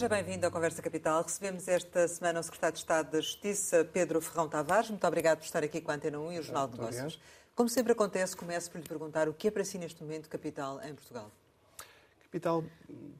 Seja bem-vindo à Conversa Capital. Recebemos esta semana o Secretário de Estado da Justiça, Pedro Ferrão Tavares. Muito obrigado por estar aqui com a Antena 1 e o Jornal de Negócios. Como sempre acontece, começo por lhe perguntar o que é para si neste momento capital em Portugal. Capital,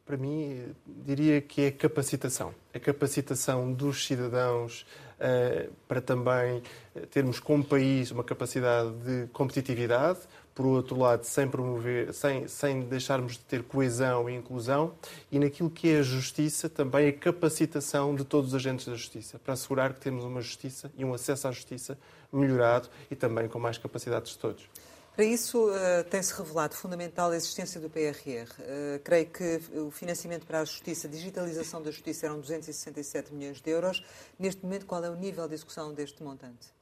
para mim, diria que é capacitação. A capacitação dos cidadãos uh, para também termos como país uma capacidade de competitividade, por outro lado, sem promover, sem, sem deixarmos de ter coesão e inclusão, e naquilo que é a justiça, também a capacitação de todos os agentes da justiça, para assegurar que temos uma justiça e um acesso à justiça melhorado e também com mais capacidades de todos. Para isso, uh, tem-se revelado fundamental a existência do PRR. Uh, creio que o financiamento para a justiça, a digitalização da justiça, eram 267 milhões de euros. Neste momento, qual é o nível de execução deste montante?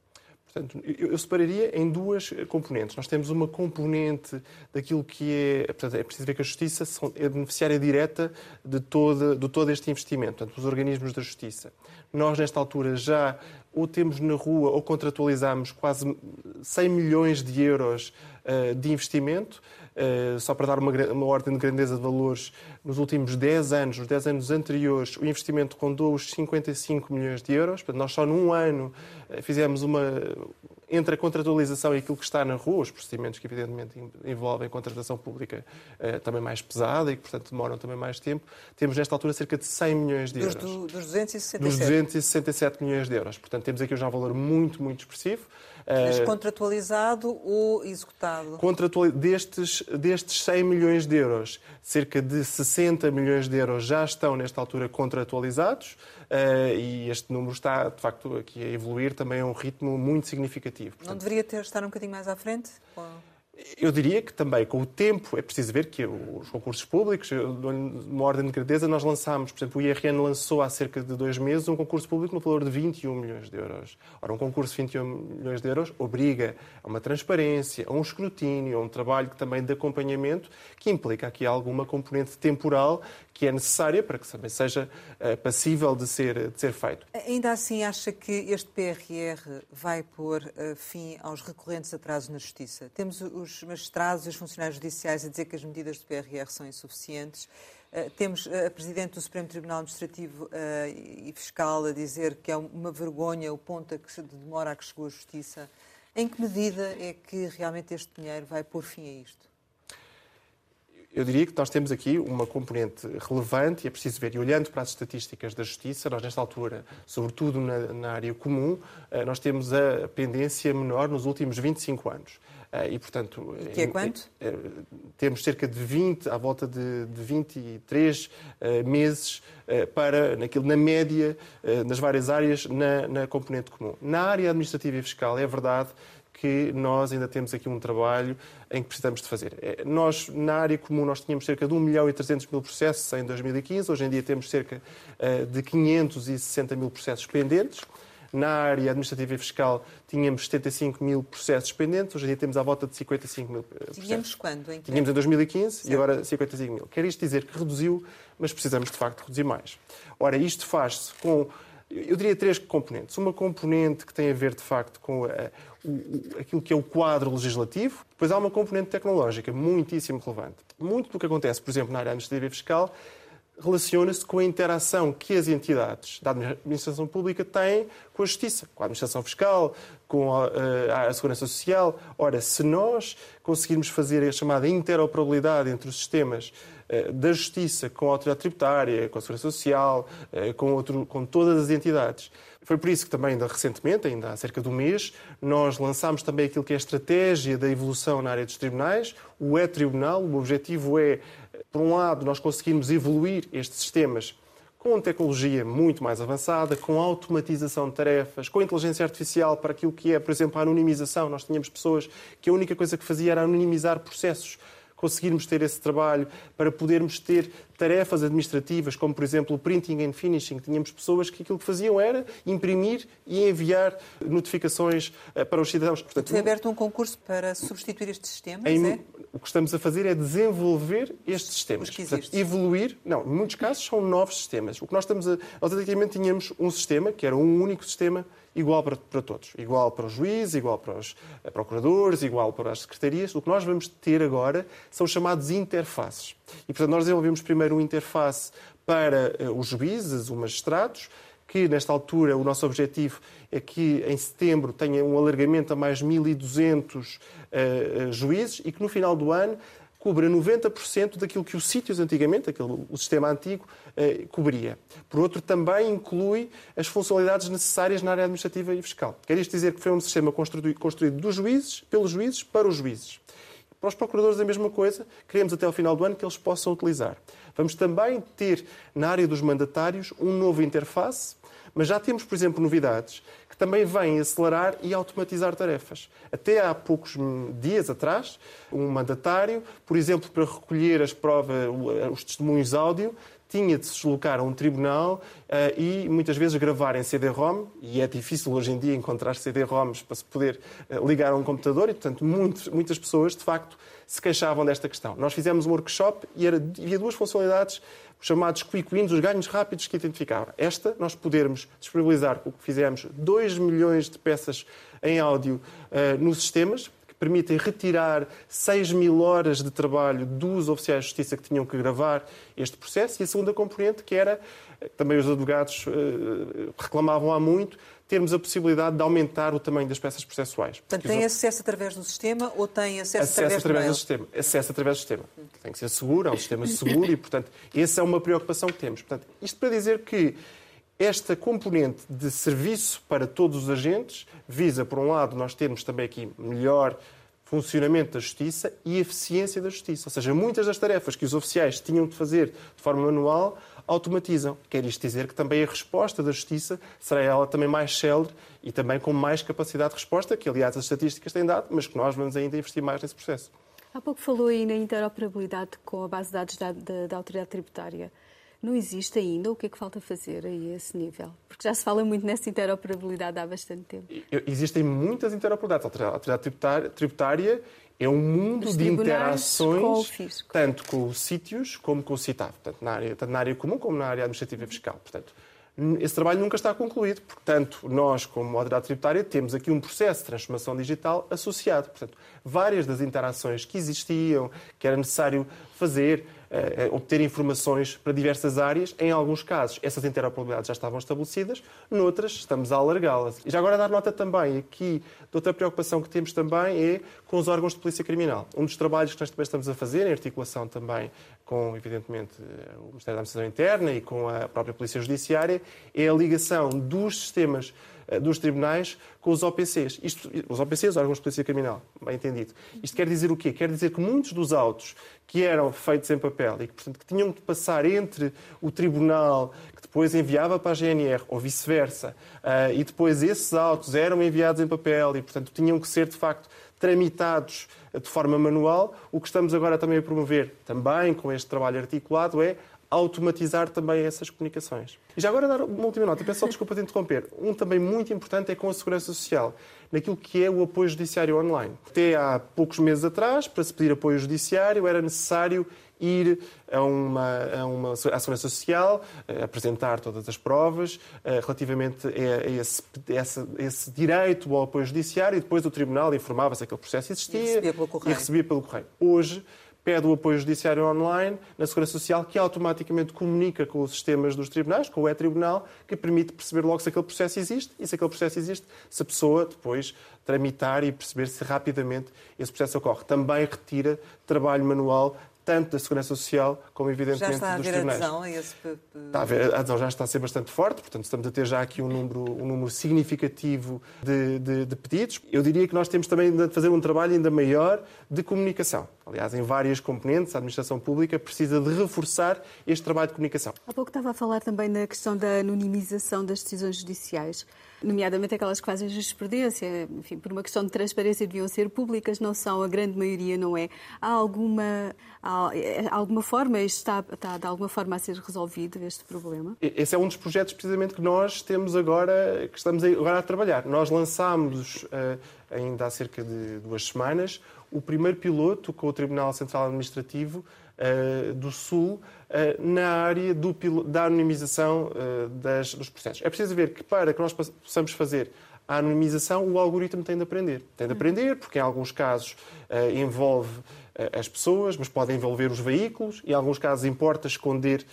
Portanto, eu separaria em duas componentes. Nós temos uma componente daquilo que é. Portanto, é preciso ver que a Justiça é beneficiária direta de todo, de todo este investimento, portanto, os organismos da Justiça. Nós, nesta altura, já ou temos na rua ou contratualizamos quase 100 milhões de euros uh, de investimento. Uh, só para dar uma, uma, ordem de grandeza de valores, nos últimos 10 anos, nos 10 anos anteriores, o investimento rondou os 55 milhões de euros. Portanto, nós só num ano uh, fizemos uma, entre a contratualização e aquilo que está na rua, os procedimentos que evidentemente envolvem contratação pública eh, também mais pesada e que, portanto, demoram também mais tempo, temos nesta altura cerca de 100 milhões de euros. Dos, do, dos 267? Dos 267 milhões de euros. Portanto, temos aqui já um valor muito, muito expressivo. Mas eh, contratualizado ou executado? Contratual... Destes, destes 100 milhões de euros, cerca de 60 milhões de euros já estão, nesta altura, contratualizados. Uh, e este número está, de facto, aqui a evoluir também a um ritmo muito significativo. Portanto, Não deveria ter, estar um bocadinho mais à frente? Ou... Eu diria que também, com o tempo, é preciso ver que os concursos públicos, numa ordem de grandeza, nós lançámos, por exemplo, o IRN lançou há cerca de dois meses um concurso público no valor de 21 milhões de euros. Ora, um concurso de 21 milhões de euros obriga a uma transparência, a um escrutínio, a um trabalho também de acompanhamento, que implica aqui alguma componente temporal que é necessária para que também seja uh, passível de ser, de ser feito. Ainda assim, acha que este PRR vai pôr uh, fim aos recorrentes atrasos na Justiça? Temos os magistrados e os funcionários judiciais a dizer que as medidas do PRR são insuficientes. Uh, temos a Presidente do Supremo Tribunal Administrativo e Fiscal a dizer que é uma vergonha o ponto a que se demora a que chegou a Justiça. Em que medida é que realmente este dinheiro vai pôr fim a isto? eu diria que nós temos aqui uma componente relevante e é preciso ver. E olhando para as estatísticas da Justiça, nós nesta altura, sobretudo na, na área comum, eh, nós temos a pendência menor nos últimos 25 anos. Eh, e, portanto... E que é quanto? É, temos cerca de 20, à volta de, de 23 meses para, naquilo, na média, nas várias áreas, na, na componente comum. Na área administrativa e fiscal, é verdade que nós ainda temos aqui um trabalho em que precisamos de fazer. Nós, na área comum, nós tínhamos cerca de 1 milhão e 300 mil processos em 2015, hoje em dia temos cerca eh, de 560 mil processos pendentes. Na área administrativa e fiscal tínhamos 75 mil processos pendentes, hoje em dia temos à volta de 55 mil eh, processos. Tínhamos quando? Em tínhamos em 2015 certo. e agora 55 mil. Quer isto dizer que reduziu, mas precisamos de facto reduzir mais. Ora, isto faz-se com eu diria três componentes. Uma componente que tem a ver, de facto, com a, eh, o, aquilo que é o quadro legislativo. Depois há uma componente tecnológica muitíssimo relevante. Muito do que acontece, por exemplo, na área administrativa e fiscal relaciona-se com a interação que as entidades da administração pública têm com a justiça, com a administração fiscal, com a, eh, a, segurança social. Ora, se nós conseguirmos fazer a chamada interoperabilidade entre os sistemas eh, da Justiça com a Autoridade Tributária, com a Segurança Social, eh, com, outro, com todas as entidades. Foi por isso que também, ainda recentemente, ainda há cerca de um mês, nós lançámos também aquilo que é a estratégia da evolução na área dos tribunais, o E-Tribunal. O objetivo é, por um lado, nós conseguirmos evoluir estes sistemas com tecnologia muito mais avançada, com automatização de tarefas, com inteligência artificial para aquilo que é, por exemplo, a anonimização. Nós tínhamos pessoas que a única coisa que fazia era anonimizar processos conseguirmos ter esse trabalho, para podermos ter tarefas administrativas, como por exemplo o printing and finishing. Tínhamos pessoas que aquilo que faziam era imprimir e enviar notificações eh, para os cidadãos. Portanto, Foi aberto um concurso para substituir estes sistemas? Em, é? O que estamos a fazer é desenvolver estes sistemas. Portanto, evoluir. Não, em muitos casos são novos sistemas. O que nós estamos a. Nós antigamente tínhamos um sistema, que era um único sistema, igual para, para todos. Igual para os juízes, igual para os eh, procuradores, igual para as secretarias. O que nós vamos ter agora são os chamados interfaces. E, portanto, nós desenvolvemos primeiro uma interface para eh, os juízes, os magistrados, que nesta altura o nosso objetivo é que em setembro tenha um alargamento a mais 1.200 uh, juízes e que no final do ano cubra 90% daquilo que os sítios antigamente, aquele, o sistema antigo, eh, cobria. Por outro, também inclui as funcionalidades necessárias na área administrativa e fiscal. Quer isto dizer que foi um sistema construído, construído dos juízes, pelos juízes, para os juízes. Para os procuradores, a mesma coisa, queremos até ao final do ano que eles possam utilizar. Vamos também ter, na área dos mandatários, um novo interface, mas já temos, por exemplo, novidades também vem acelerar e automatizar tarefas. Até há poucos dias atrás, um mandatário, por exemplo, para recolher as provas, os testemunhos áudio, tinha de se deslocar a um tribunal uh, e muitas vezes gravar em CD-ROM, e é difícil hoje em dia encontrar CD-ROMs para se poder uh, ligar a um computador, e portanto muitas pessoas de facto se queixavam desta questão. Nós fizemos um workshop e era, havia duas funcionalidades os chamados quick wins, os ganhos rápidos que identificaram. Esta, nós podermos disponibilizar o que fizemos, 2 milhões de peças em áudio uh, nos sistemas, permitem retirar 6 mil horas de trabalho dos oficiais de justiça que tinham que gravar este processo. E a segunda componente, que era, eh, também os advogados uh, reclamavam há muito, termos a possibilidade de aumentar o tamanho das peças processuais. Portanto, tem acesso através do sistema ou tem acesso, acesso através, através do, do sistema? Acesso através do sistema. Tem que ser seguro, é um sistema seguro e, portanto, essa é uma preocupação que temos. Portanto, isto para dizer que esta componente de serviço para todos os agentes visa, por um lado, nós termos também aqui melhor funcionamento da justiça e eficiência da justiça. Ou seja, muitas das tarefas que os oficiais tinham de fazer de forma manual automatizam. Quer isto dizer que também a resposta da justiça será ela também mais célere e também com mais capacidade de resposta, que aliás as estatísticas têm dado, mas que nós vamos ainda investir mais nesse processo. Há pouco falou aí na interoperabilidade com a base de dados da, da, da autoridade tributária. Não existe ainda? O que é que falta fazer a esse nível? Porque já se fala muito nessa interoperabilidade há bastante tempo. Existem muitas interoperabilidades. A autoridade tributária é um mundo de interações, com tanto com os sítios como com o CITAV, tanto na, área, tanto na área comum como na área administrativa e fiscal. Portanto, esse trabalho nunca está concluído. Portanto, nós, como autoridade tributária, temos aqui um processo de transformação digital associado. Portanto, várias das interações que existiam, que era necessário fazer, obter informações para diversas áreas. Em alguns casos, essas interoperabilidades já estavam estabelecidas, noutras, estamos a alargá-las. E já agora dar nota também aqui de outra preocupação que temos também é com os órgãos de polícia criminal. Um dos trabalhos que nós também estamos a fazer, em articulação também com, evidentemente, eh, o Ministério da Administração Interna e com a própria Polícia Judiciária, é a ligação dos sistemas eh, dos tribunais com os OPCs. Isto, os OPCs, órgãos de polícia criminal, bem entendido. Isto quer dizer o quê? Quer dizer que muitos dos autos que eram feitos em papel e que, portanto, que tinham de passar entre o tribunal, que depois enviava para a GNR, ou vice-versa, uh, e depois esses autos eram enviados em papel e, portanto, tinham que ser, de facto, tramitados de forma manual. O que estamos agora também a promover, também com este trabalho articulado, é automatizar também essas comunicações. E já agora dar uma última nota, peço só desculpa de interromper. Um também muito importante é com a Segurança Social, naquilo que é o apoio judiciário online. Até há poucos meses atrás, para se pedir apoio judiciário, era necessário ir a uma, a uma à Segurança Social, eh, apresentar todas as provas eh, relativamente a esse, esse, esse, direito ao apoio judiciário e depois o Tribunal informava-se que aquele processo existia e recebia pelo correio. E recebia pelo correio. Hoje, pede o apoio judiciário online na Segurança Social, que automaticamente comunica com os sistemas dos tribunais, com o e-tribunal, que permite perceber logo se aquele processo existe e se aquele processo existe, se a pessoa depois tramitar e perceber se rapidamente esse processo ocorre. Também retira trabalho manual tanto da Segurança Social como, evidentemente, já está a dos tribunais. Adesão a, esse... está a, ver, a adesão já está a ser bastante forte, portanto, estamos a ter já aqui um número, um número significativo de, de, de pedidos. Eu diria que nós temos também de fazer um trabalho ainda maior de comunicação. Aliás, em várias componentes, a administração pública precisa de reforçar este trabalho de comunicação. Há pouco estava a falar também na questão da anonimização das decisões judiciais nomeadamente aquelas que fazem jurisprudência, enfim, por uma questão de transparência deviam ser públicas, não são, a grande maioria não é. Há alguma, há, alguma forma, está, está de alguma forma a ser resolvido este problema? Esse é um dos projetos precisamente que nós temos agora, que estamos agora a trabalhar. Nós lançámos, eh, ainda há cerca de duas semanas, o primeiro piloto com o Tribunal Central Administrativo do Sul na área do, da anonimização das, dos processos. É preciso ver que para que nós possamos fazer a anonimização, o algoritmo tem de aprender. Tem de aprender porque, em alguns casos, envolve as pessoas, mas pode envolver os veículos, e em alguns casos importa esconder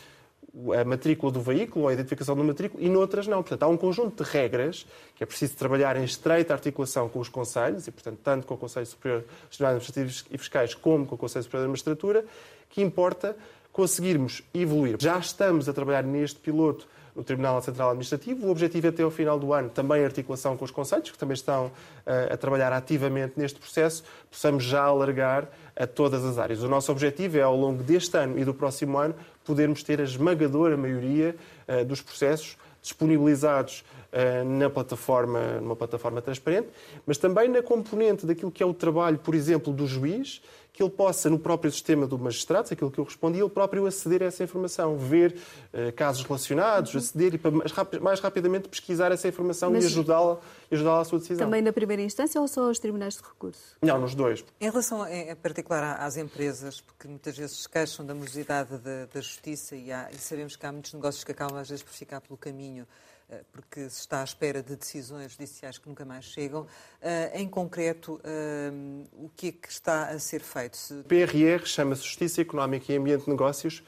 a matrícula do veículo ou a identificação do matrícula e noutras não. Portanto, há um conjunto de regras que é preciso trabalhar em estreita articulação com os Conselhos, e, portanto, tanto com o Conselho Superior Tribunais Administrativos e Fiscais como com o Conselho Superior da Magistratura, que importa conseguirmos evoluir. Já estamos a trabalhar neste piloto no Tribunal Central Administrativo. O objetivo é até ao final do ano, também a articulação com os Conselhos, que também estão uh, a trabalhar ativamente neste processo, possamos já alargar a todas as áreas. O nosso objetivo é, ao longo deste ano e do próximo ano, podermos ter a esmagadora maioria uh, dos processos disponibilizados uh, na plataforma, numa plataforma transparente, mas também na componente daquilo que é o trabalho, por exemplo, do juiz, que ele possa, no próprio sistema do magistrado, aquilo que eu respondi, ele próprio aceder a essa informação, ver uh, casos relacionados, uhum. aceder e para mais, mais, rapidamente pesquisar essa informação Mas e ajudá-la ajudá à sua decisão. Também na primeira instância ou só aos tribunais de recurso? Não, nos dois. Em relação, em particular, às empresas, porque muitas vezes se queixam da morosidade da, da justiça e, há, e sabemos que há muitos negócios que acabam às vezes por ficar pelo caminho porque se está à espera de decisões judiciais que nunca mais chegam. Eh, em concreto, eh, o que é que está a ser feito? O PRR chama-se Justiça Económica e Ambiente de Negócios,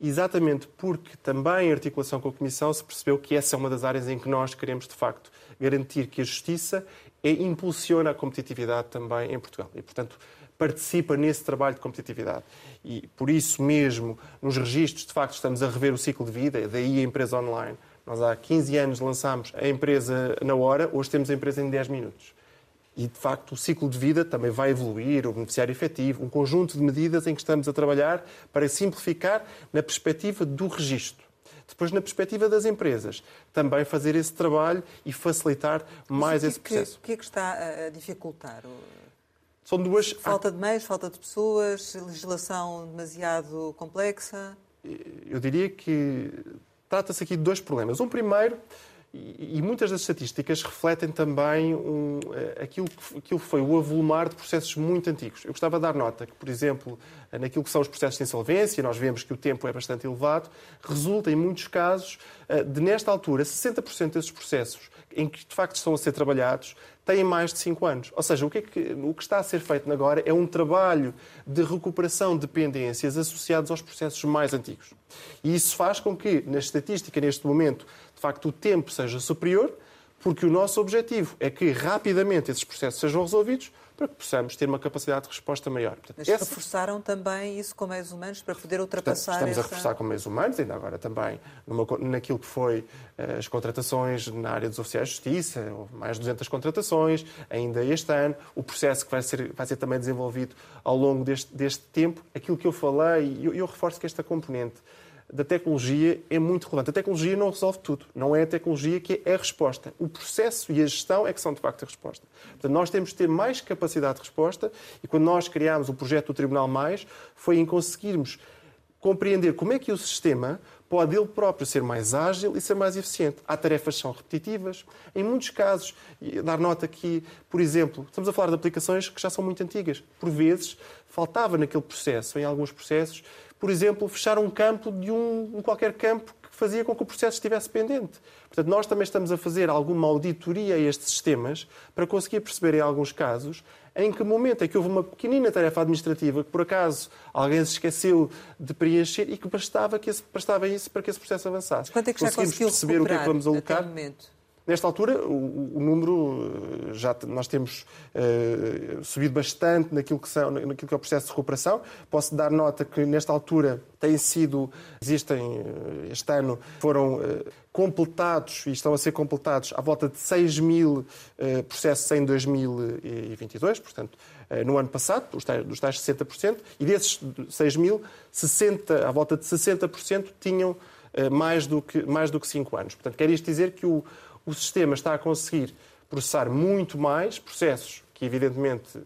exatamente porque também em articulação com a Comissão se percebeu que essa é uma das áreas em que nós queremos, de facto, garantir que a justiça é, impulsiona a competitividade também em Portugal. E, portanto, participa nesse trabalho de competitividade. E, por isso mesmo, nos registros, de facto, estamos a rever o ciclo de vida, daí a empresa online nós há 15 anos lançámos a empresa na hora, hoje temos a empresa em 10 minutos. E, de facto, o ciclo de vida também vai evoluir, o beneficiário efetivo, um conjunto de medidas em que estamos a trabalhar para simplificar na perspectiva do registro. Depois, na perspectiva das empresas, também fazer esse trabalho e facilitar mais que, esse processo. O que é que está a dificultar? São duas. Falta de meios, falta de pessoas, legislação demasiado complexa? Eu diria que Trata-se aqui de dois problemas. Um primeiro, e muitas das estatísticas refletem também um, eh, aquilo, que, aquilo que foi o avolumar de processos muito antigos. Eu gostava de dar nota que, por exemplo, naquilo que são os processos de insolvência, nós vemos que o tempo é bastante elevado, resulta, em muitos casos, eh, de, nesta altura, 60% desses processos em que, de facto, estão a ser trabalhados, têm mais de 5 anos. Ou seja, o que, é que, o que está a ser feito agora é um trabalho de recuperação de pendências associados aos processos mais antigos. E isso faz com que, na estatística, neste momento, de facto, o tempo seja superior, porque o nosso objetivo é que rapidamente esses processos sejam resolvidos para que possamos ter uma capacidade de resposta maior. Portanto, Mas reforçaram também isso com meios humanos para poder ultrapassar Portanto, Estamos essa... a reforçar com meios humanos, ainda agora também numa, naquilo que foi uh, as contratações na área dos oficiais de justiça, houve mais de 200 contratações, ainda este ano, o processo que vai ser, vai ser também desenvolvido ao longo deste, deste tempo, aquilo que eu falei, eu, eu reforço que esta componente da tecnologia é muito relevante. A tecnologia não resolve tudo. Não é a tecnologia que é a resposta. O processo e a gestão é que são, de facto, a resposta. Portanto, nós temos de ter mais capacidade de resposta e quando nós criámos o projeto do Tribunal Mais, foi em conseguirmos compreender como é que o sistema pode ele próprio ser mais ágil e ser mais eficiente. Há tarefas que são repetitivas. Em muitos casos, dar nota que, por exemplo, estamos a falar de aplicações que já são muito antigas. Por vezes, faltava naquele processo, em alguns processos, por exemplo, fechar um campo de um, um qualquer campo que fazia com que o processo estivesse pendente. Portanto, nós também estamos a fazer alguma auditoria a estes sistemas para conseguir perceber, em alguns casos, em que momento é que houve uma pequenina tarefa administrativa que, por acaso, alguém se esqueceu de preencher e que bastava, que esse, bastava isso para que esse processo avançasse. Quanto é que já Conseguimos perceber o que é que vamos alocar. Nesta altura, o, o número eh, já nós temos uh, subido bastante naquilo que, são, naquilo que é o processo de recuperação. Posso dar nota que nesta altura têm sido, existem, eh, este ano, foram uh, completados e estão a ser completados à volta de 6 mil uh, processos em 2022, portanto, no ano passado, dos tais, dos tais 60%, e desses 6 mil, 60, à volta de 60% tinham mais do, que, mais do que 5 anos. Portanto, quer isto dizer que o, o sistema está a conseguir processar muito mais processos que evidentemente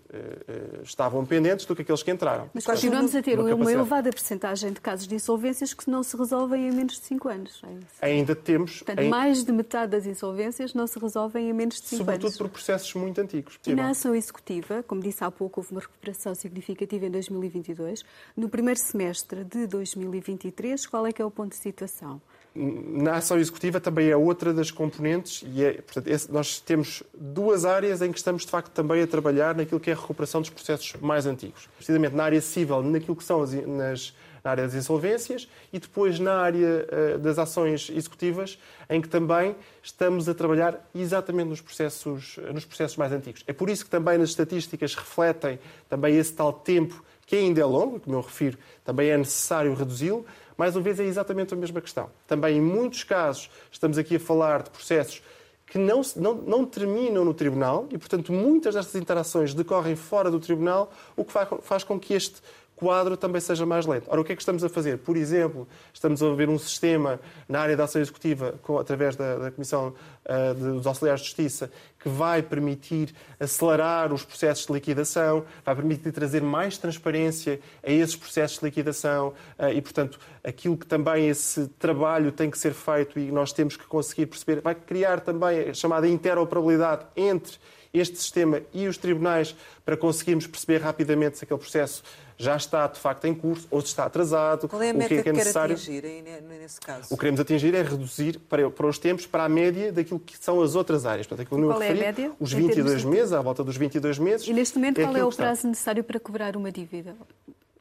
estavam pendentes do que aqueles que entraram. Mas continuamos a ter uma, uma elevada percentagem de casos de insolvências que não se resolvem em menos de 5 anos. É Ainda temos... Portanto, mais de metade das insolvências não se resolvem em menos de 5 anos. Sobretudo por processos muito antigos. E na ação executiva, como disse há pouco, houve uma recuperação significativa em 2022. No primeiro semestre de 2023, qual é que é o ponto de situação? Na ação executiva também é outra das componentes e é, portanto, esse, nós temos duas áreas em que estamos de facto também a trabalhar naquilo que é a recuperação dos processos mais antigos. Precisamente na área civil, naquilo que são as, nas, na área das insolvências e depois na área uh, das ações executivas, em que também estamos a trabalhar exatamente nos processos, nos processos mais antigos. É por isso que também nas estatísticas refletem também esse tal tempo que ainda é longo, como eu refiro, também é necessário reduzi-lo, mais uma vez, é exatamente a mesma questão. Também, em muitos casos, estamos aqui a falar de processos que não, não, não, terminam no tribunal e, portanto, muitas destas interações decorrem fora do tribunal, o que faz, faz com que este quadro também seja mais lento. Ora, o que é que estamos a fazer? Por exemplo, estamos a ver um sistema na área da ação executiva, com, através da, da Comissão uh, dos Auxiliares de Justiça, que vai permitir acelerar os processos de liquidação, vai permitir trazer mais transparência a esses processos de liquidação uh, e, portanto, aquilo que também esse trabalho tem que ser feito e nós temos que conseguir perceber, vai criar também a chamada interoperabilidade entre este sistema e os tribunais para conseguirmos perceber rapidamente se aquele processo já está de facto em curso ou se está atrasado. Qual é a meta o que, é que, é necessário. atingir aí, nesse caso? O que queremos atingir é reduzir para, para os tempos para a média daquilo que são as outras áreas. Portanto, aquilo qual referi, é a média? Os 22 meses, à volta dos 22 meses. E neste momento, é qual é o prazo necessário para cobrar uma dívida?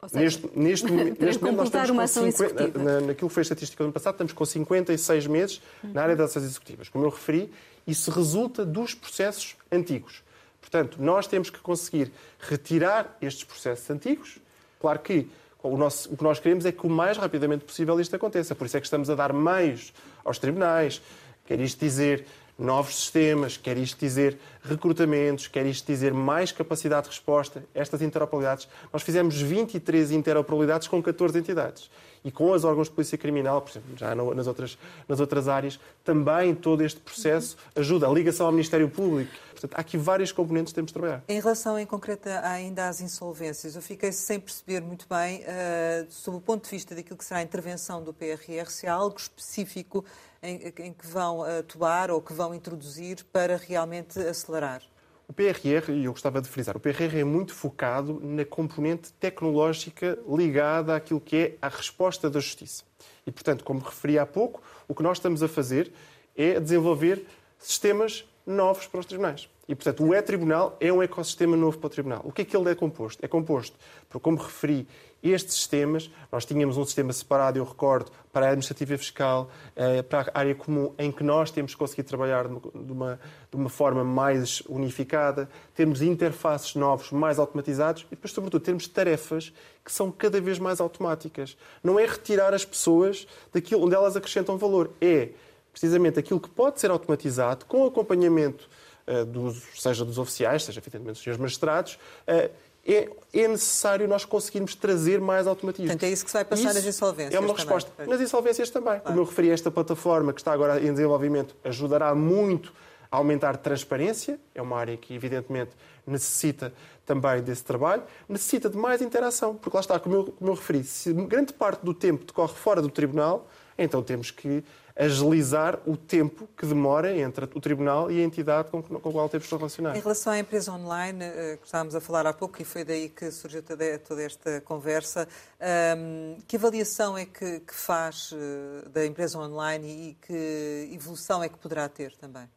Seja, neste, neste, neste momento, nós estamos com 50, na, naquilo que foi a estatística do ano passado, estamos com 56 meses uhum. na área das ações executivas. Como eu referi, isso resulta dos processos antigos. Portanto, nós temos que conseguir retirar estes processos antigos Claro que o, nosso, o, que nós queremos é que o mais rapidamente possível isto aconteça. Por isso é que estamos a dar meios aos tribunais. Quer isto dizer novos sistemas, quer isto dizer recrutamentos, quer isto dizer mais capacidade de resposta, estas interoperabilidades. Nós fizemos 23 interoperabilidades com 14 entidades. E com os órgãos de polícia criminal, por exemplo, já nas outras, nas outras áreas, também todo este processo ajuda. A ligação ao Ministério Público. Portanto, há aqui vários componentes que temos de trabalhar. Em relação, em concreto, ainda às insolvências, eu fiquei sem perceber muito bem, uh, sob o ponto de vista daquilo que será a intervenção do PRR, se há algo específico em, em que vão atuar ou que vão introduzir para realmente acelerar? O PRR, e eu gostava de frisar, o PRR é muito focado na componente tecnológica ligada àquilo que é a resposta da justiça. E, portanto, como referi há pouco, o que nós estamos a fazer é desenvolver sistemas novos para os tribunais. E, portanto, o e-tribunal é um ecossistema novo para o tribunal. O que é que ele é composto? É composto, por, como referi, estes sistemas, nós tínhamos um sistema separado, eu recordo, para a administrativa fiscal, eh, para a área comum, em que nós temos conseguido trabalhar de uma, de uma forma mais unificada, termos interfaces novos, mais automatizados e depois, sobretudo, termos tarefas que são cada vez mais automáticas. Não é retirar as pessoas daquilo onde elas acrescentam valor, é precisamente aquilo que pode ser automatizado com acompanhamento uh, dos, seja dos oficiais, seja evidentemente dos senhores magistrados, uh, é, é, necessário nós conseguirmos trazer mais automatismo. Portanto, é isso que se vai passar isso nas insolvências. É uma também. resposta. Nas insolvências também. Claro. Como eu referi, esta plataforma que está agora em desenvolvimento ajudará muito a aumentar a transparência. É uma área que, evidentemente, necessita também desse trabalho. Necessita de mais interação, porque lá está, como eu, como eu referi, se grande parte do tempo decorre fora do tribunal, então temos que agilizar o tempo que demora entre o Tribunal e a entidade com, com a qual temos de relacionar. Em relação à empresa online, eh, que estávamos a falar há pouco, e foi daí que surgiu toda, esta conversa, um, que avaliação é que, que, faz eh, da empresa online e que evolução é que poderá ter também?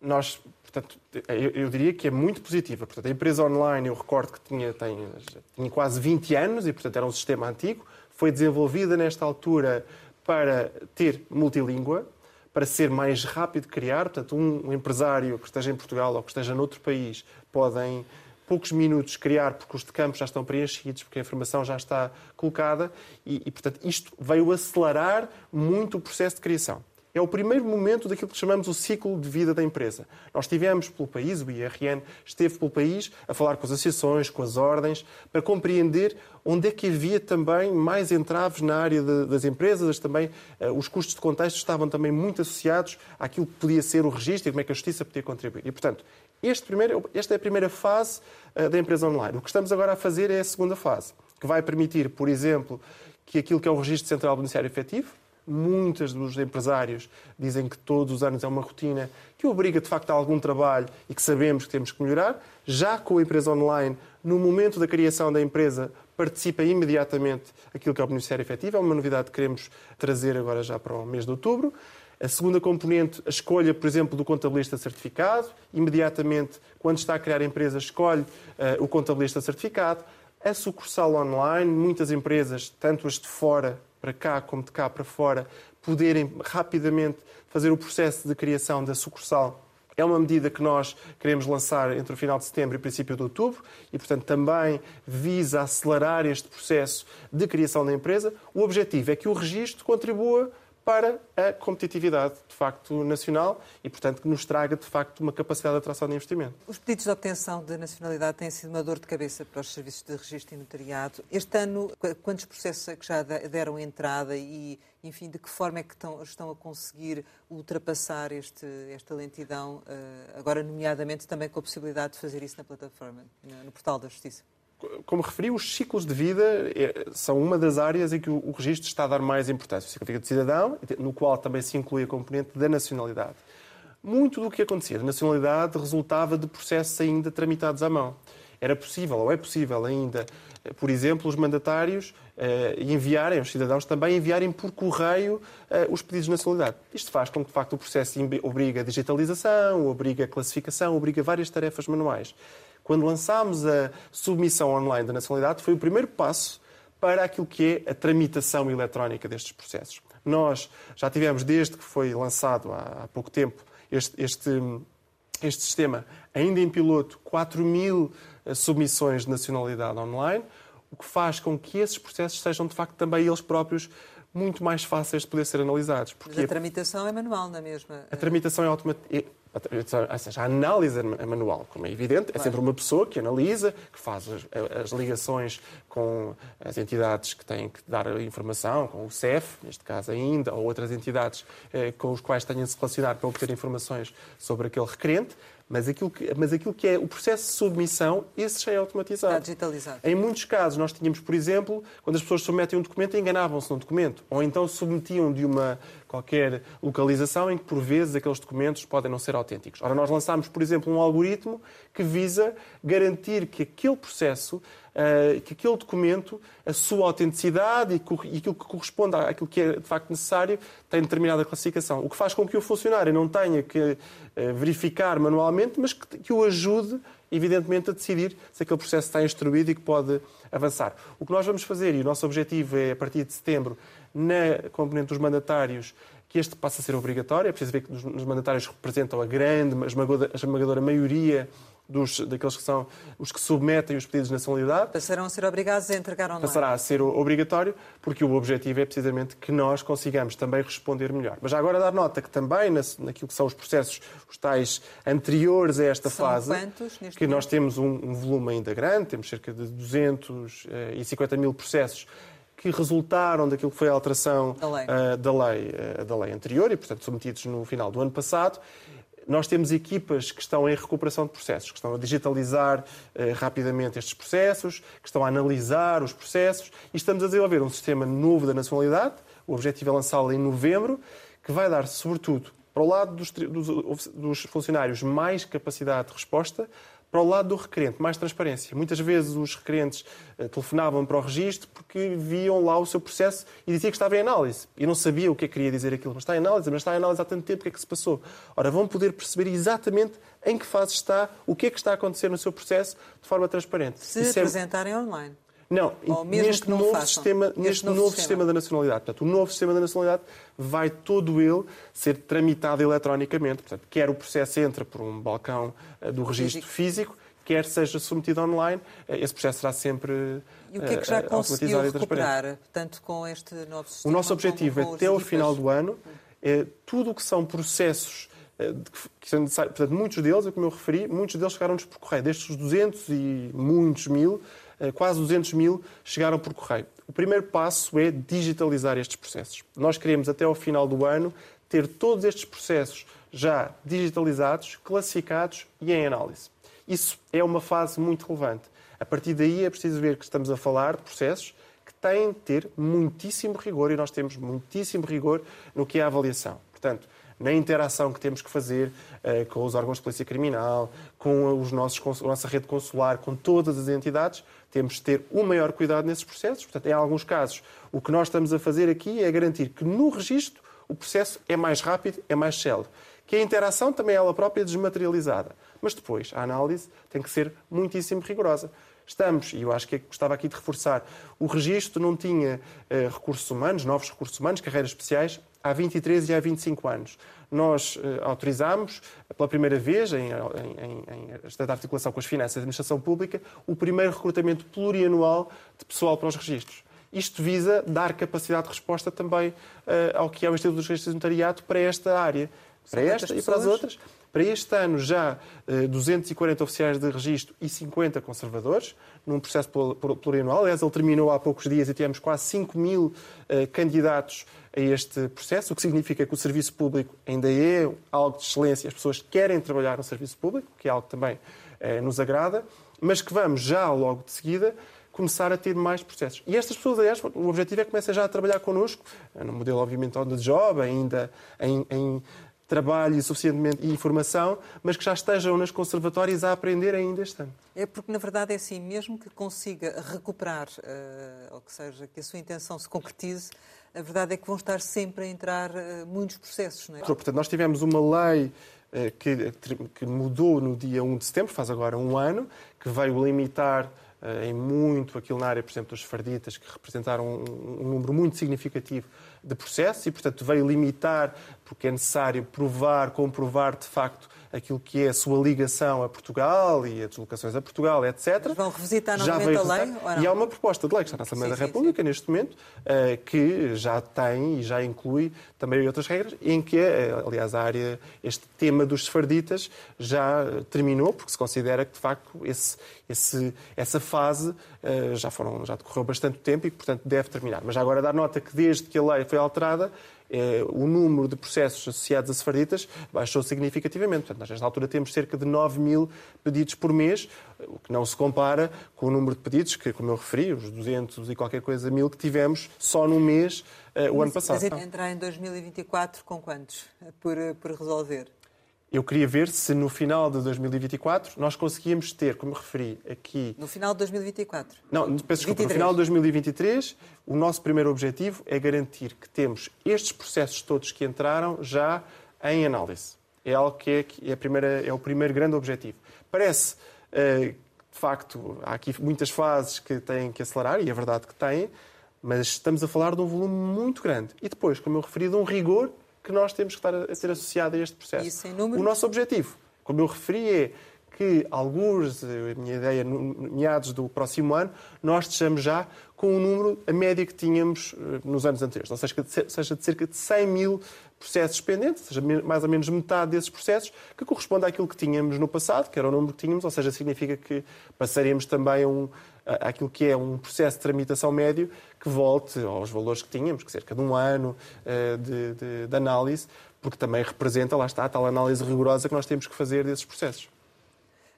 Nós, portanto, eu, eu, diria que é muito positiva. Portanto, a empresa online, eu recordo que tinha, tem, tinha quase 20 anos e, portanto, era um sistema antigo. Foi desenvolvida nesta altura para ter multilíngua, para ser mais rápido de criar. Portanto, um empresário que esteja em Portugal ou que esteja noutro país podem poucos minutos criar, porque os de campo já estão preenchidos, porque a informação já está colocada e, e, portanto, isto veio acelerar muito o processo de criação. É o primeiro momento daquilo que chamamos o ciclo de vida da empresa. Nós estivemos pelo país, o IRN esteve pelo país a falar com as associações, com as ordens, para compreender onde é que havia também mais entraves na área de, das empresas, também uh, os custos de contexto estavam também muito associados àquilo que podia ser o registro e como é que a justiça podia contribuir. E, portanto, este primeiro, esta é a primeira fase uh, da empresa online. O que estamos agora a fazer é a segunda fase, que vai permitir, por exemplo, que aquilo que é o registro central beneficiário efetivo, muitos dos empresários dizem que todos os anos é uma rotina que obriga de facto a algum trabalho e que sabemos que temos que melhorar. Já com a empresa online, no momento da criação da empresa, participa imediatamente aquilo que é o beneficiário efetivo. É uma novidade que queremos trazer agora já para o mês de outubro. A segunda componente, a escolha, por exemplo, do contabilista certificado. Imediatamente, quando está a criar a empresa, escolhe uh, o contabilista certificado. A sucursal online, muitas empresas, tanto as de fora para cá como de cá para fora, poderem rapidamente fazer o processo de criação da sucursal é uma medida que nós queremos lançar entre o final de setembro e o princípio de outubro e, portanto, também visa acelerar este processo de criação da empresa. O objetivo é que o registro contribua para a competitividade, de facto, nacional e, portanto, que nos traga, de facto, uma capacidade de atração de investimento. Os pedidos de obtenção de nacionalidade têm sido uma dor de cabeça para os serviços de registro e notariado. Este ano, quantos processos é que já deram entrada e, enfim, de que forma é que estão, estão a conseguir ultrapassar este, esta lentidão, eh, agora, nomeadamente, também com a possibilidade de fazer isso na plataforma, no portal da Justiça? Como referi, os ciclos de vida é, são uma das áreas em que o registro está a dar mais importância. O ciclo de cidadão, no qual também se inclui a componente da nacionalidade. Muito do que acontecia da nacionalidade resultava de processos ainda tramitados à mão. Era possível, ou é possível ainda, por exemplo, os mandatários eh, enviarem, os cidadãos também enviarem por correio eh, os pedidos de nacionalidade. Isto faz com que, de facto, o processo obriga a digitalização, obriga a classificação, obriga várias tarefas manuais quando lançámos a submissão online da nacionalidade, foi o primeiro passo para aquilo que é a tramitação eletrónica destes processos. Nós já tivemos, desde que foi lançado há, pouco tempo, este, este, este sistema, ainda em piloto, 4 mil eh, submissões de nacionalidade online, o que faz com que esses processos sejam, de facto, também eles próprios muito mais fáceis de poder ser analisados. Porque Mas a tramitação é manual, na mesma? A tramitação é automática ou seja, a análise é manual, como é evidente, é sempre uma pessoa que analisa, que faz as, as, ligações com as entidades que têm que dar a informação, com o CEF, neste caso ainda, ou outras entidades eh, com os quais tenham de se relacionar para obter informações sobre aquele requerente. Mas aquilo, que, mas aquilo que é o processo de submissão, esse já é automatizado. Está digitalizado. Em muitos casos, nós tínhamos, por exemplo, quando as pessoas submetem um documento, enganavam-se num documento. Ou então submetiam de uma qualquer localização em que, por vezes, aqueles documentos podem não ser autênticos. Ora, nós lançámos, por exemplo, um algoritmo que visa garantir que aquele processo uh, que aquele documento, a sua autenticidade e, aquilo que corresponde àquilo que é de facto necessário, tem determinada classificação. O que faz com que o funcionário não tenha que uh, verificar manualmente, mas que o ajude evidentemente, a decidir se aquele processo está instruído e que pode avançar. O que nós vamos fazer, e o nosso objetivo é, a partir de setembro, na componente dos mandatários, que este passe a ser obrigatório. É preciso ver que os mandatários representam a grande, a esmagadora maioria dos, daqueles que são os que submetem os pedidos de nacionalidade. Passarão a ser obrigados a entregar online. Passará a ser obrigatório, porque o objetivo é precisamente que nós consigamos também responder melhor. Mas já agora dar nota que também naquilo que são os processos, os tais anteriores a esta são fase, quantos, que momento? nós temos um, um, volume ainda grande, temos cerca de 250 mil processos que resultaram daquilo que foi a alteração da lei, uh, da, lei uh, da lei anterior e, portanto, submetidos no final do ano passado nós temos equipas que estão em recuperação de processos, que estão a digitalizar eh, rapidamente estes processos, que estão a analisar os processos e estamos a desenvolver um sistema novo da nacionalidade. O objetivo é lançá-lo em novembro, que vai dar, sobretudo, para o lado dos, dos, dos funcionários mais capacidade de resposta, para o lado do requerente, mais transparência. Muitas vezes os requerentes eh, telefonavam para o registro porque viam lá o seu processo e diziam que estava em análise. E não sabia o que é que queria dizer aquilo. Mas está em análise, mas está em análise há tanto tempo, o que é que se passou? Ora, vão poder perceber exatamente em que fase está, o que é que está a acontecer no seu processo, de forma transparente. Se Isso é apresentarem é... online. Não, neste novo, façam, sistema, neste novo, sistema. sistema. da nacionalidade. Portanto, o novo sistema da nacionalidade vai todo ele ser tramitado eletronicamente. Portanto, quer o processo entra por um balcão eh, do registro físico, quer seja submetido online, eh, esse processo será sempre E o que é que já eh, conseguiu recuperar, tanto com este novo sistema? O nosso objetivo é, até ao final do ano, é tudo o que são processos que são necessários, portanto, muitos deles, como eu referi, muitos deles chegaram-nos por correio. Destes 200 e muitos mil, quase 200 mil chegaram por correio. O primeiro passo é digitalizar estes processos. Nós queremos, até ao final do ano, ter todos estes processos já digitalizados, classificados e em análise. Isso é uma fase muito relevante. A partir daí é preciso ver que estamos a falar de processos que têm de ter muitíssimo rigor e nós temos muitíssimo rigor no que é a avaliação. Portanto, na interação que temos que fazer uh, com os órgãos de polícia criminal, com os nossos, a nossa rede consular, com todas as entidades, temos de ter o maior cuidado nesses processos. Portanto, em alguns casos, o que nós estamos a fazer aqui é garantir que no registro o processo é mais rápido, é mais célebre. Que a interação também é ela própria desmaterializada. Mas depois, a análise tem que ser muitíssimo rigorosa. Estamos, e eu acho que é gostava aqui de reforçar, o registro não tinha uh, recursos humanos, novos recursos humanos, carreiras especiais, há 23 e há 25 anos. Nós uh, autorizámos, pela primeira vez, em, em, em esta articulação com as finanças da administração pública, o primeiro recrutamento plurianual de pessoal para os registros. Isto visa dar capacidade de resposta também uh, ao que é o Instituto dos Registros de Notariado para esta área, para esta e para as outras. Para este ano, já 240 oficiais de registro e 50 conservadores, num processo plurianual. Aliás, ele terminou há poucos dias e tivemos quase 5 mil candidatos a este processo, o que significa que o serviço público ainda é algo de excelência, as pessoas querem trabalhar no serviço público, que é algo que também eh, nos agrada, mas que vamos já logo de seguida começar a ter mais processos. E estas pessoas, aliás, o objetivo é que comecem já a trabalhar connosco, no modelo, obviamente, on the job, ainda em, em trabalho suficientemente e informação, mas que já estejam nas conservatórias a aprender ainda este ano. É porque, na verdade, é assim, mesmo que consiga recuperar, uh, ou que seja, que a sua intenção se concretize, a verdade é que vão estar sempre a entrar uh, muitos processos, não é? Portanto, nós tivemos uma lei uh, que, que mudou no dia 1 de setembro, faz agora um ano, que veio limitar em muito aquilo na área, por exemplo, dos farditas, que representaram um, um número muito significativo de processos e, portanto, veio limitar, porque é necessário provar, comprovar de facto aquilo que é a sua ligação a Portugal e as deslocações a Portugal, etc. Mas vão revisitar novamente a lei? E há uma proposta de lei que está na Assembleia sim, da República, sim, sim. neste momento, eh, que já tem e já inclui também outras regras, em que, eh, aliás, a área, este tema dos sefarditas já terminou, porque se considera que, de facto, esse, esse, essa fase eh, já, foram, já decorreu bastante tempo e, portanto, deve terminar. Mas já agora dar nota que, desde que a lei foi alterada, eh, o número de processos associados a sefarditas baixou significativamente. Portanto, nós, nesta altura, temos cerca de 9 mil pedidos por mês, o que não se compara com o número de pedidos que, como eu referi, os 200 e qualquer coisa mil que tivemos só no mês uh, o mas, ano passado. Mas entrar em 2024 com quantos por, por resolver? Eu queria ver se no final de 2024 nós conseguíamos ter, como referi aqui. No final de 2024? Não, peço desculpa, 23. no final de 2023, o nosso primeiro objetivo é garantir que temos estes processos todos que entraram já em análise. É algo que é, que é, primeira, é o primeiro grande objetivo. Parece, uh, de facto, há aqui muitas fases que têm que acelerar, e é verdade que têm, mas estamos a falar de um volume muito grande. E depois, como eu referi, de um rigor que nós temos que estar a ser associado a este processo. O nosso objetivo, como eu referi, é que alguns, a minha ideia, meados do próximo ano, nós estejamos já com o número, a média que tínhamos eh, nos anos anteriores. Ou seja, seja de cerca de 100 mil processos pendentes, seja mais ou menos metade desses processos, que corresponde àquilo que tínhamos no passado, que era o número que tínhamos, ou seja, significa que passaremos também um, aquilo que é um processo de tramitação médio que volte aos valores que tínhamos, que cerca de um ano eh, de, de, de análise, porque também representa, lá está, a tal análise rigorosa que nós temos que fazer desses processos.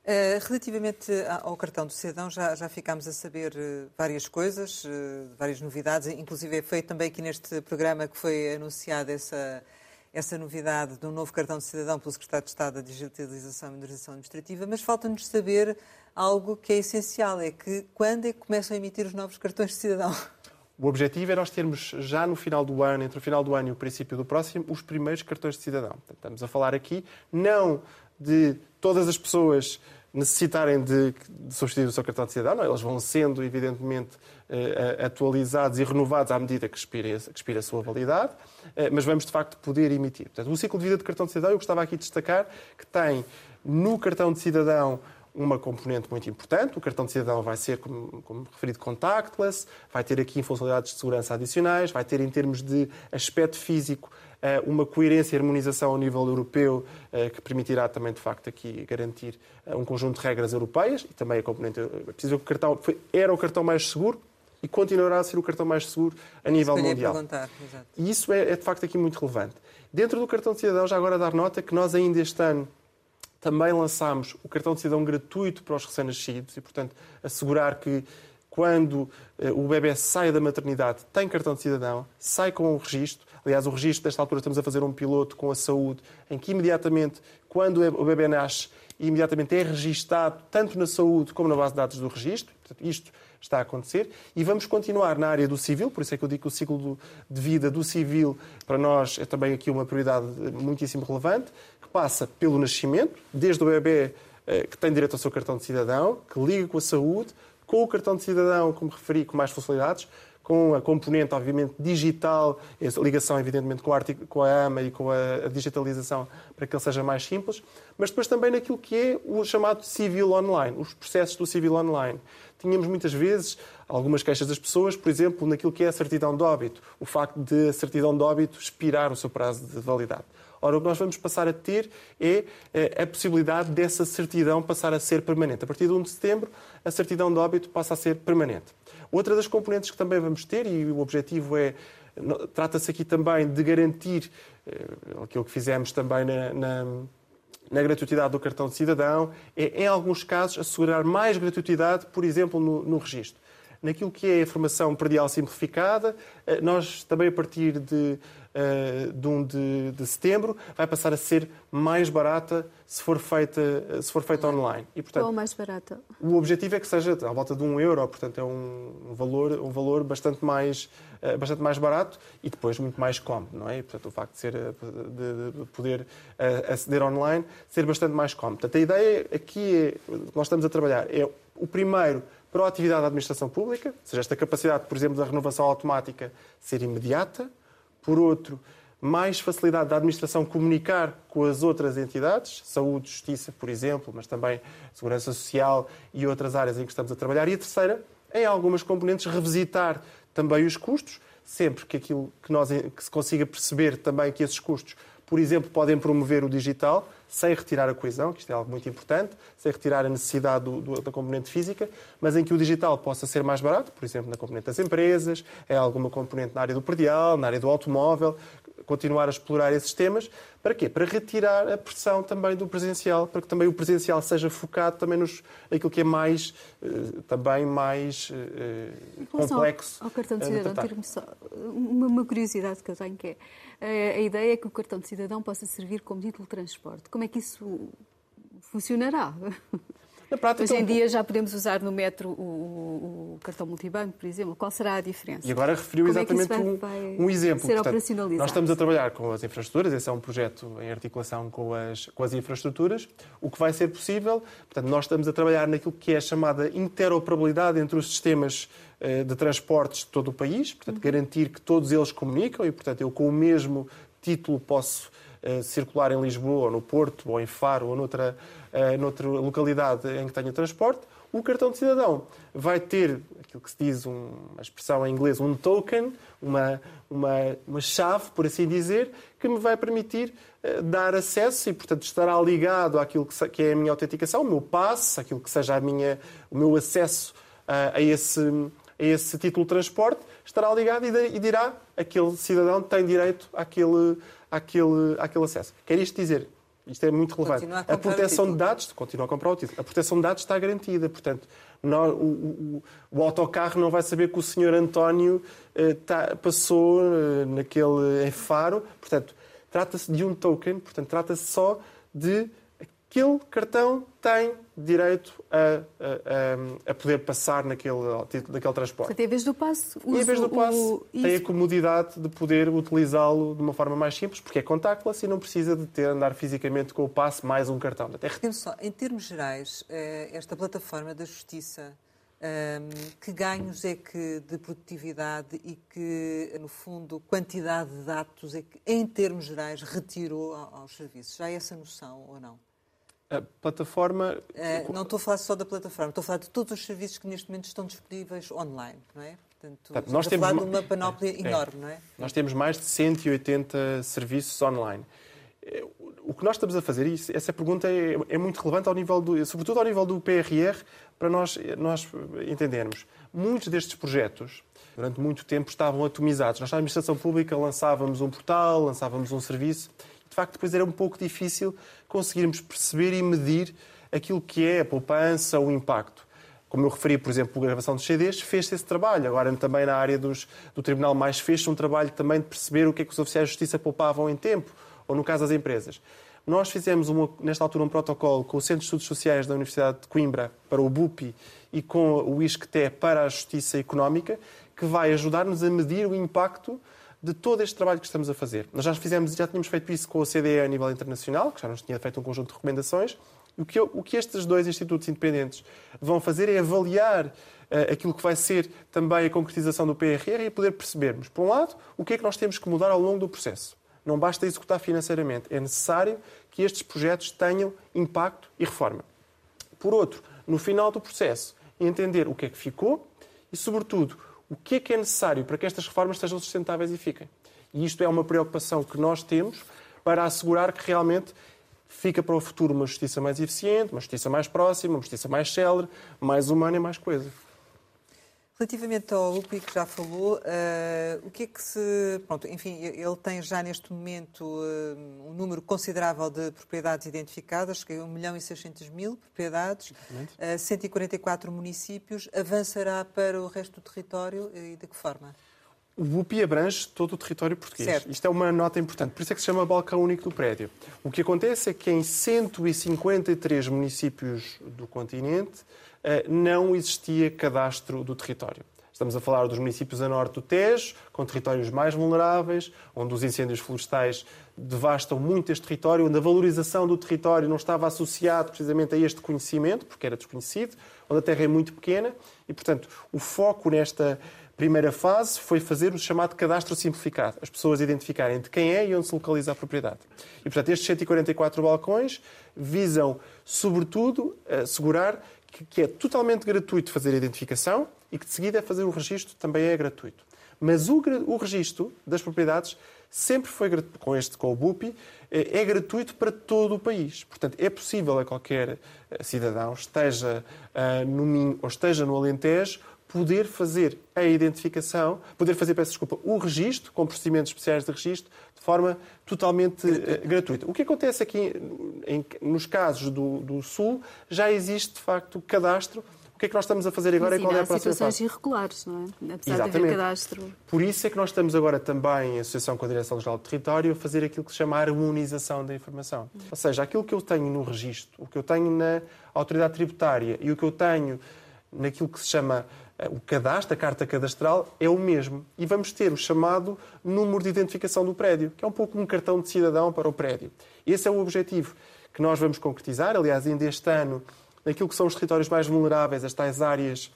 Eh, relativamente ao cartão do cidadão, já, já ficámos a saber eh, várias coisas, várias novidades, inclusive foi também aqui neste programa que foi anunciada essa, essa novidade de um novo cartão de cidadão pelo Secretário de Estado da Digitalização e Modernização Administrativa, mas falta-nos saber algo que é essencial, é que quando é que começam a emitir os novos cartões de cidadão? O objetivo é nós termos já no final do ano, entre o final do ano e o princípio do próximo, os primeiros cartões de cidadão. Estamos a falar aqui não de todas as pessoas necessitarem de, de substituir o seu cartão de cidadão, não, eles vão sendo, evidentemente, eh, atualizados e renovados à medida que expira, que a sua validade, eh, mas vamos, de facto, poder emitir. Portanto, o ciclo de vida de cartão de cidadão, eu gostava aqui de destacar que tem no cartão de cidadão uma componente muito importante. O cartão de cidadão vai ser, como, como, referido, contactless, vai ter aqui funcionalidades de segurança adicionais, vai ter, em termos de aspecto físico, uma coerência e harmonização ao nível europeu eh, que permitirá também, de facto, aqui garantir eh, um conjunto de regras europeias e também a componente. Preciso que o cartão foi, era o cartão mais seguro, e continuará a ser o cartão mais seguro a nível mundial. E isso é, é, de facto aqui muito relevante. Dentro do cartão de cidadão, já agora dar nota que nós ainda este ano também lançámos o cartão de cidadão gratuito para os recém-nascidos e, portanto, assegurar que quando eh, o bebê sai da maternidade tem cartão de cidadão, sai com o registro. Aliás, o registro, desta altura, estamos a fazer um piloto com a saúde, em que imediatamente, quando o bebê nasce, imediatamente é registado tanto na saúde como na base de dados do registro. Portanto, isto está a acontecer. E vamos continuar na área do civil, por isso é que eu digo que o ciclo de vida do civil, para nós, é também aqui uma prioridade muitíssimo relevante, que passa pelo nascimento, desde o bebê eh, que tem direito ao seu cartão de cidadão, que liga com a saúde, com o cartão de cidadão, como referi, com mais funcionalidades, com a componente, obviamente, digital, ligação, evidentemente, com a, com a AMA e com a, digitalização para que ele seja mais simples, mas depois também naquilo que é o chamado civil online, os processos do civil online. Tínhamos muitas vezes algumas queixas das pessoas, por exemplo, naquilo que é a certidão de óbito, o facto de a certidão de óbito expirar o seu prazo de validade. Ora, o que nós vamos passar a ter é eh, a possibilidade dessa certidão passar a ser permanente. A partir de 1 de setembro, a certidão de óbito passa a ser permanente. Outra das componentes que também vamos ter, e o objetivo é, trata-se aqui também de garantir eh, aquilo que fizemos também na, na, na, gratuidade do cartão de cidadão, é, em alguns casos, assegurar mais gratuidade, por exemplo, no, no registro. Naquilo que é a informação predial simplificada, eh, nós também, a partir de uh, de 1 de, de, setembro, vai passar a ser mais barata se for feita, se for feita online. E, portanto, Qual mais barata? O objetivo é que seja à volta de 1 euro, portanto é um, um valor, um valor bastante, mais, bastante mais barato e depois muito mais cómodo, não é? E, portanto, o facto de, ser, de, de poder aceder online ser bastante mais cómodo. Portanto, a ideia aqui é, nós estamos a trabalhar é o primeiro para a atividade da administração pública, ou seja, esta capacidade, por exemplo, da renovação automática ser imediata, por outro, mais facilidade da administração comunicar com as outras entidades, saúde, justiça, por exemplo, mas também segurança social e outras áreas em que estamos a trabalhar. E a terceira, em algumas componentes, revisitar também os custos, sempre que aquilo que, nós, que se consiga perceber também que esses custos, por exemplo, podem promover o digital, sem retirar a coesão, que isto é algo muito importante, sem retirar a necessidade do, do, da componente física, mas em que o digital possa ser mais barato, por exemplo, na componente das empresas, é alguma componente na área do predial, na área do automóvel, continuar a explorar esses temas. Para quê? Para retirar a pressão também do presencial, para que também o presencial seja focado também nos aquilo que é mais eh, também mais uh, complexo. Ao, ao cartão de cidadão, só uma, uma curiosidade que eu tenho que é a ideia é que o cartão de cidadão possa servir como título de transporte. Como é que isso funcionará? Prática, Hoje em dia já podemos usar no metro o, o, cartão multibanco, por exemplo. Qual será a diferença? E agora referiu Como exatamente é vai, vai um, um, exemplo. Ser Portanto, nós estamos a trabalhar com as infraestruturas, esse é um projeto em articulação com as, com as infraestruturas. O que vai ser possível, portanto, nós estamos a trabalhar naquilo que é a chamada interoperabilidade entre os sistemas eh, de transportes de todo o país, portanto, uhum. garantir que todos eles comunicam e, portanto, eu com o mesmo título posso uh, circular em Lisboa, ou no Porto, ou em Faro, ou noutra, uh, noutra localidade em que tenha transporte. O cartão de cidadão vai ter aquilo que se diz, um, uma expressão em inglês, um token, uma, uma, uma chave, por assim dizer, que me vai permitir uh, dar acesso e, portanto, estará ligado àquilo que, que, é a minha autenticação, o meu passe, aquilo que seja a minha, o meu acesso uh, a esse a esse título de transporte, estará ligado e dirá aquele cidadão tem direito àquele, àquele, àquele acesso. Quer isto dizer, isto é muito relevante. A, a, proteção de dados, continua a comprar o título, a proteção de dados está garantida. Portanto, não, o, o, o, autocarro não vai saber que o senhor António eh, tá, passou eh, naquele em Faro. Portanto, trata-se de um token, portanto, trata-se só de aquele cartão tem direito a, a, a, poder passar naquele, naquele transporte. Portanto, em vez do passo, uso, e em vez do passo, o... tem a comodidade de poder utilizá-lo de uma forma mais simples, porque é contactless e não precisa de ter andar fisicamente com o passo mais um cartão. Até... Só, em termos gerais, eh, esta plataforma da Justiça, ehm, que ganhos é que de produtividade e que, no fundo, quantidade de dados é que, em termos gerais, retirou aos serviços? Já é essa noção ou não? A plataforma. Uh, não estou a falar só da plataforma, estou a falar de todos os serviços que neste momento estão disponíveis online, não é? Portanto, Portanto nós temos falar de uma panóplia é, enorme, é. não é? Nós temos mais de 180 serviços online. Eh, o que nós estamos a fazer, e essa pergunta é, é, muito relevante ao nível do, sobretudo ao nível do PRR, para nós, nós entendermos. Muitos destes projetos, durante muito tempo, estavam atomizados. Nós, na administração pública, lançávamos um portal, lançávamos um serviço. De facto, depois era um pouco difícil conseguirmos perceber e medir aquilo que é a poupança, o impacto. Como eu referi, por exemplo, a gravação dos CDs, fez-se esse trabalho. Agora, também na área dos, do Tribunal Mais, fez-se um trabalho também de perceber o que é que os oficiais de justiça poupavam em tempo, ou no caso das empresas. Nós fizemos, uma, nesta altura, um protocolo com o Centro de Estudos Sociais da Universidade de Coimbra para o BUPI e com o ISCTE para a Justiça Económica, que vai ajudar-nos a medir o impacto de todo este trabalho que estamos a fazer. Nós já fizemos, já tínhamos feito isso com a CDE a nível internacional, que já nos tinha feito um conjunto de recomendações. O que, o que estes dois institutos independentes vão fazer é avaliar uh, aquilo que vai ser também a concretização do PRR e poder percebermos, por um lado, o que é que nós temos que mudar ao longo do processo. Não basta executar financeiramente, é necessário que estes projetos tenham impacto e reforma. Por outro, no final do processo, entender o que é que ficou e, sobretudo, o que é que é necessário para que estas reformas sejam sustentáveis e fiquem. E isto é uma preocupação que nós temos para assegurar que realmente fica para o futuro uma justiça mais eficiente, uma justiça mais próxima, uma justiça mais célere, mais humana e mais coesa. Relativamente ao UPI que já falou, uh, o que é que se. Pronto, enfim, ele tem já neste momento uh, um número considerável de propriedades identificadas, que é 1 milhão e 600 mil propriedades, uh, 144 municípios. Avançará para o resto do território e de que forma? O UPI abrange todo o território português. Certo. Isto é uma nota importante. Por isso é que se chama balcão único do prédio. O que acontece é que em 153 municípios do continente eh, não existia cadastro do território. Estamos a falar dos municípios a norte do Tejo, com territórios mais vulneráveis, onde os incêndios florestais devastam muito este território, onde a valorização do território não estava associado precisamente a este conhecimento, porque era desconhecido, onde a terra é muito pequena e, portanto, o foco nesta primeira fase foi fazer o chamado cadastro simplificado, as pessoas identificarem de quem é e onde se localiza a propriedade. E, portanto, estes 144 balcões visam, sobretudo, assegurar que, é totalmente gratuito fazer a identificação e que de seguida é fazer o registro também é gratuito. Mas o, o registro das propriedades sempre foi com este com o BUPI é, é gratuito para todo o país. Portanto, é possível a qualquer eh, cidadão, esteja uh, no Minho ou esteja no Alentejo, poder fazer a identificação, poder fazer, peço desculpa, o registro, com procedimentos especiais de registro, de forma totalmente uh, gratuita. O que acontece aqui, em, nos casos do, do, Sul, já existe, de facto, cadastro. O que é que nós estamos a fazer agora Sim, e qual é a próxima situações fase? irregulares, não é? Apesar Exatamente. de haver cadastro. Por isso é que nós estamos agora também, em associação com a Direção-Geral do Território, a fazer aquilo que se chama a harmonização da informação. Ou seja, aquilo que eu tenho no registro, o que eu tenho na autoridade tributária e o que eu tenho naquilo que se chama eh, o cadastro, a carta cadastral, é o mesmo. E vamos ter o chamado número de identificação do prédio, que é um pouco um cartão de cidadão para o prédio. Esse é o objetivo que nós vamos concretizar. Aliás, ainda este ano, naquilo que são os territórios mais vulneráveis, as tais áreas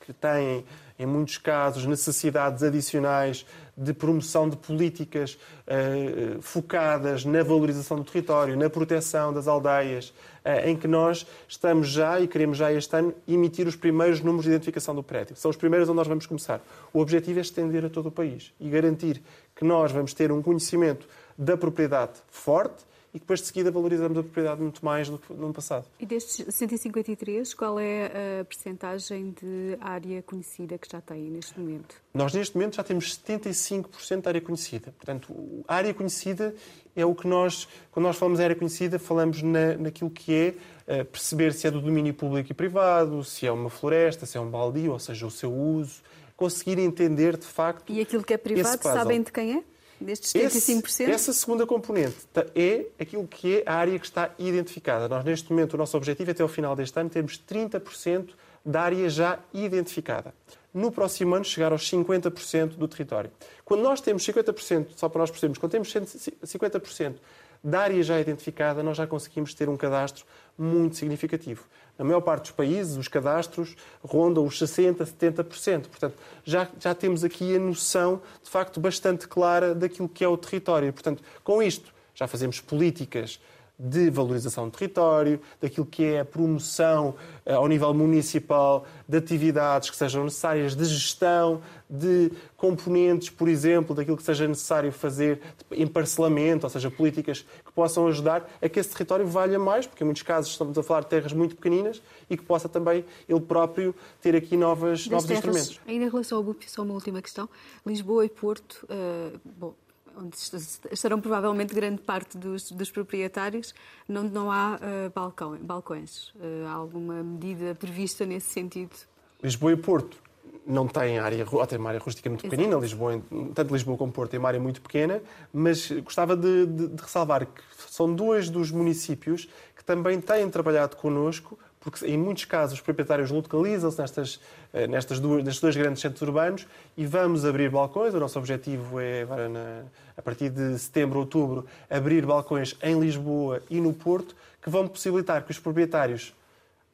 que têm, em muitos casos, necessidades adicionais de promoção de políticas eh, focadas na valorização do território, na proteção das aldeias, eh, em que nós estamos já e queremos já este ano emitir os primeiros números de identificação do prédio. São os primeiros onde nós vamos começar. O objetivo é estender a todo o país e garantir que nós vamos ter um conhecimento da propriedade forte e depois de seguida valorizamos a propriedade muito mais do que no ano passado. E destes 153, qual é a percentagem de área conhecida que já tem neste momento? Nós neste momento já temos 75% de área conhecida. Portanto, a área conhecida é o que nós, quando nós falamos de área conhecida, falamos na, naquilo que é uh, perceber se é do domínio público e privado, se é uma floresta, se é um baldio, ou seja, o seu uso, conseguir entender de facto. E aquilo que é privado, sabem de quem é? Destes 75%? Esse, essa segunda componente é aquilo que é a área que está identificada. Nós, neste momento, o nosso objetivo é, até ao final deste ano, termos 30% da área já identificada. No próximo ano, chegar aos 50% do território. Quando nós temos 50%, só para nós percebermos, quando temos 50% da área já identificada, nós já conseguimos ter um cadastro muito significativo. Na maior parte dos países, os cadastros rondam os 60%, 70%. Portanto, já, já temos aqui a noção, de facto, bastante clara daquilo que é o território. Portanto, com isto, já fazemos políticas de valorização do território, daquilo que é a promoção eh, ao nível municipal de atividades que sejam necessárias de gestão, de componentes, por exemplo, daquilo que seja necessário fazer em parcelamento, ou seja, políticas que possam ajudar a que esse território valha mais, porque em muitos casos estamos a falar de terras muito pequeninas e que possa também ele próprio ter aqui novas, novos terras, instrumentos. Ainda em relação ao BUP, só uma última questão. Lisboa e Porto, uh, bom, onde estarão provavelmente grande parte dos, dos proprietários, onde não há uh, balcão, balcões. Uh, há alguma medida prevista nesse sentido? Lisboa e Porto não têm área, ou têm uma área rústica muito Exato. pequenina, Lisboa, tanto Lisboa como Porto têm uma área muito pequena, mas gostava de, de, de ressalvar que são dois dos municípios que também têm trabalhado connosco porque em muitos casos os proprietários localizam-se nestas, eh, nestas duas, nestes dois grandes centros urbanos e vamos abrir balcões. O nosso objetivo é, agora, na, a partir de setembro, outubro, abrir balcões em Lisboa e no Porto, que vão possibilitar que os proprietários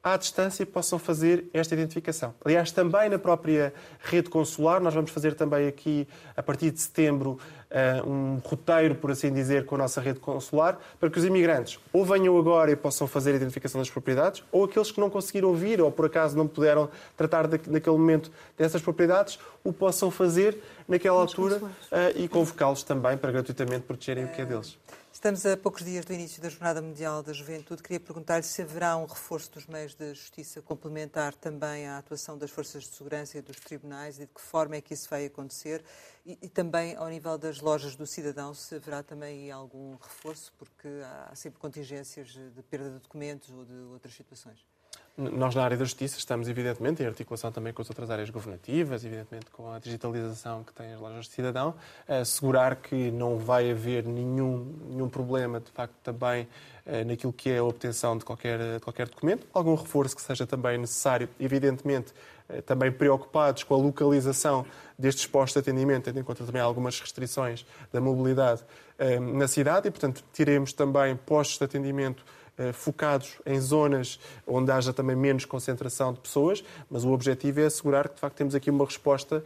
à distância possam fazer esta identificação. Aliás, também na própria rede consular, nós vamos fazer também aqui, a partir de setembro, eh, um roteiro, por assim dizer, com a nossa rede consular, para que os imigrantes ou venham agora e possam fazer a identificação das propriedades, ou aqueles que não conseguiram vir ou por acaso não puderam tratar naquele momento dessas propriedades, o possam fazer naquela altura eh, e convocá-los também para gratuitamente protegerem o que é deles. Estamos a poucos dias do início da Jornada Mundial da Juventude. Queria perguntar-lhe se haverá um reforço dos meios de justiça complementar também à atuação das forças de segurança e dos tribunais e de que forma é que isso vai acontecer e, e também ao nível das lojas do cidadão, se haverá também algum reforço, porque há sempre contingências de perda de documentos ou de outras situações. Nós, na área da justiça, estamos, evidentemente, em articulação também com as outras áreas governativas, evidentemente com a digitalização que tem as lojas de cidadão, assegurar que não vai haver nenhum, nenhum problema, de facto, também eh, naquilo que é a obtenção de qualquer, de qualquer documento. Algum reforço que seja também necessário, evidentemente, eh, também preocupados com a localização destes postos de atendimento, tendo em conta também algumas restrições da mobilidade eh, na cidade e, portanto, teremos também postos de atendimento focados em zonas onde haja também menos concentração de pessoas, mas o objetivo é assegurar que, de facto, temos aqui uma resposta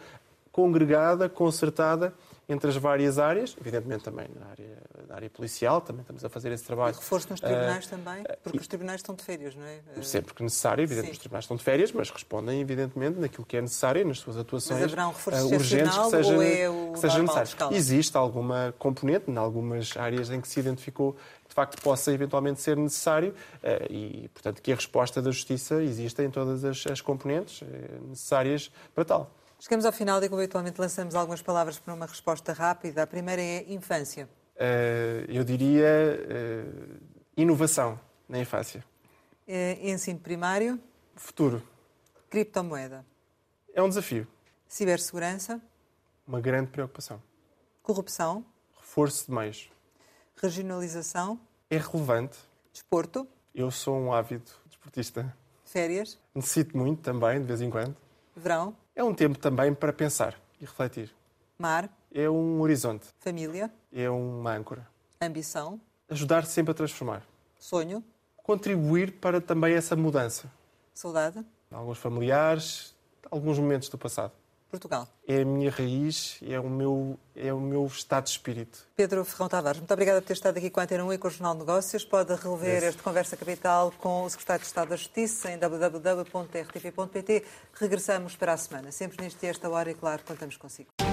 congregada, concertada entre as várias áreas, evidentemente também na área, na área policial, também estamos a fazer esse trabalho. E reforço nos tribunais uh, também, porque uh, os tribunais estão de férias, não é? Sempre que necessário, evidentemente Sim. os tribunais estão de férias, mas respondem evidentemente naquilo que é necessário nas suas atuações mas haverá um reforço uh, urgentes que seja, é que seja necessário. Existe alguma componente, em algumas áreas em que se identificou de facto possa eventualmente ser necessário e, portanto, que a resposta da Justiça exista em todas as, as componentes eh, necessárias para tal. Chegamos ao final e, como habitualmente, lançamos algumas palavras para uma resposta rápida. A primeira é infância. Uh, eu diria uh, inovação na infância. Uh, ensino primário. Futuro. Criptomoeda. É um desafio. Cibersegurança. Uma grande preocupação. Corrupção. Reforço de meios. Regionalização? É relevante. Desporto? Eu sou um ávido desportista. Férias? Necessito muito também, de vez em quando. Verão? É um tempo também para pensar e refletir. Mar? É um horizonte. Família? É uma âncora. Ambição? Ajudar sempre a transformar. Sonho? Contribuir para também essa mudança. Saudade? Alguns familiares, alguns momentos do passado. Portugal. É a minha raiz, é o meu, é o meu estado de espírito. Pedro Ferrão Tavares, muito obrigada por ter estado aqui com a Antena 1 e com o Jornal de Negócios. Pode rever este Conversa Capital com o Secretário de Estado da Justiça em www.rtp.pt. Regressamos para a semana, sempre neste esta hora e, claro, contamos consigo.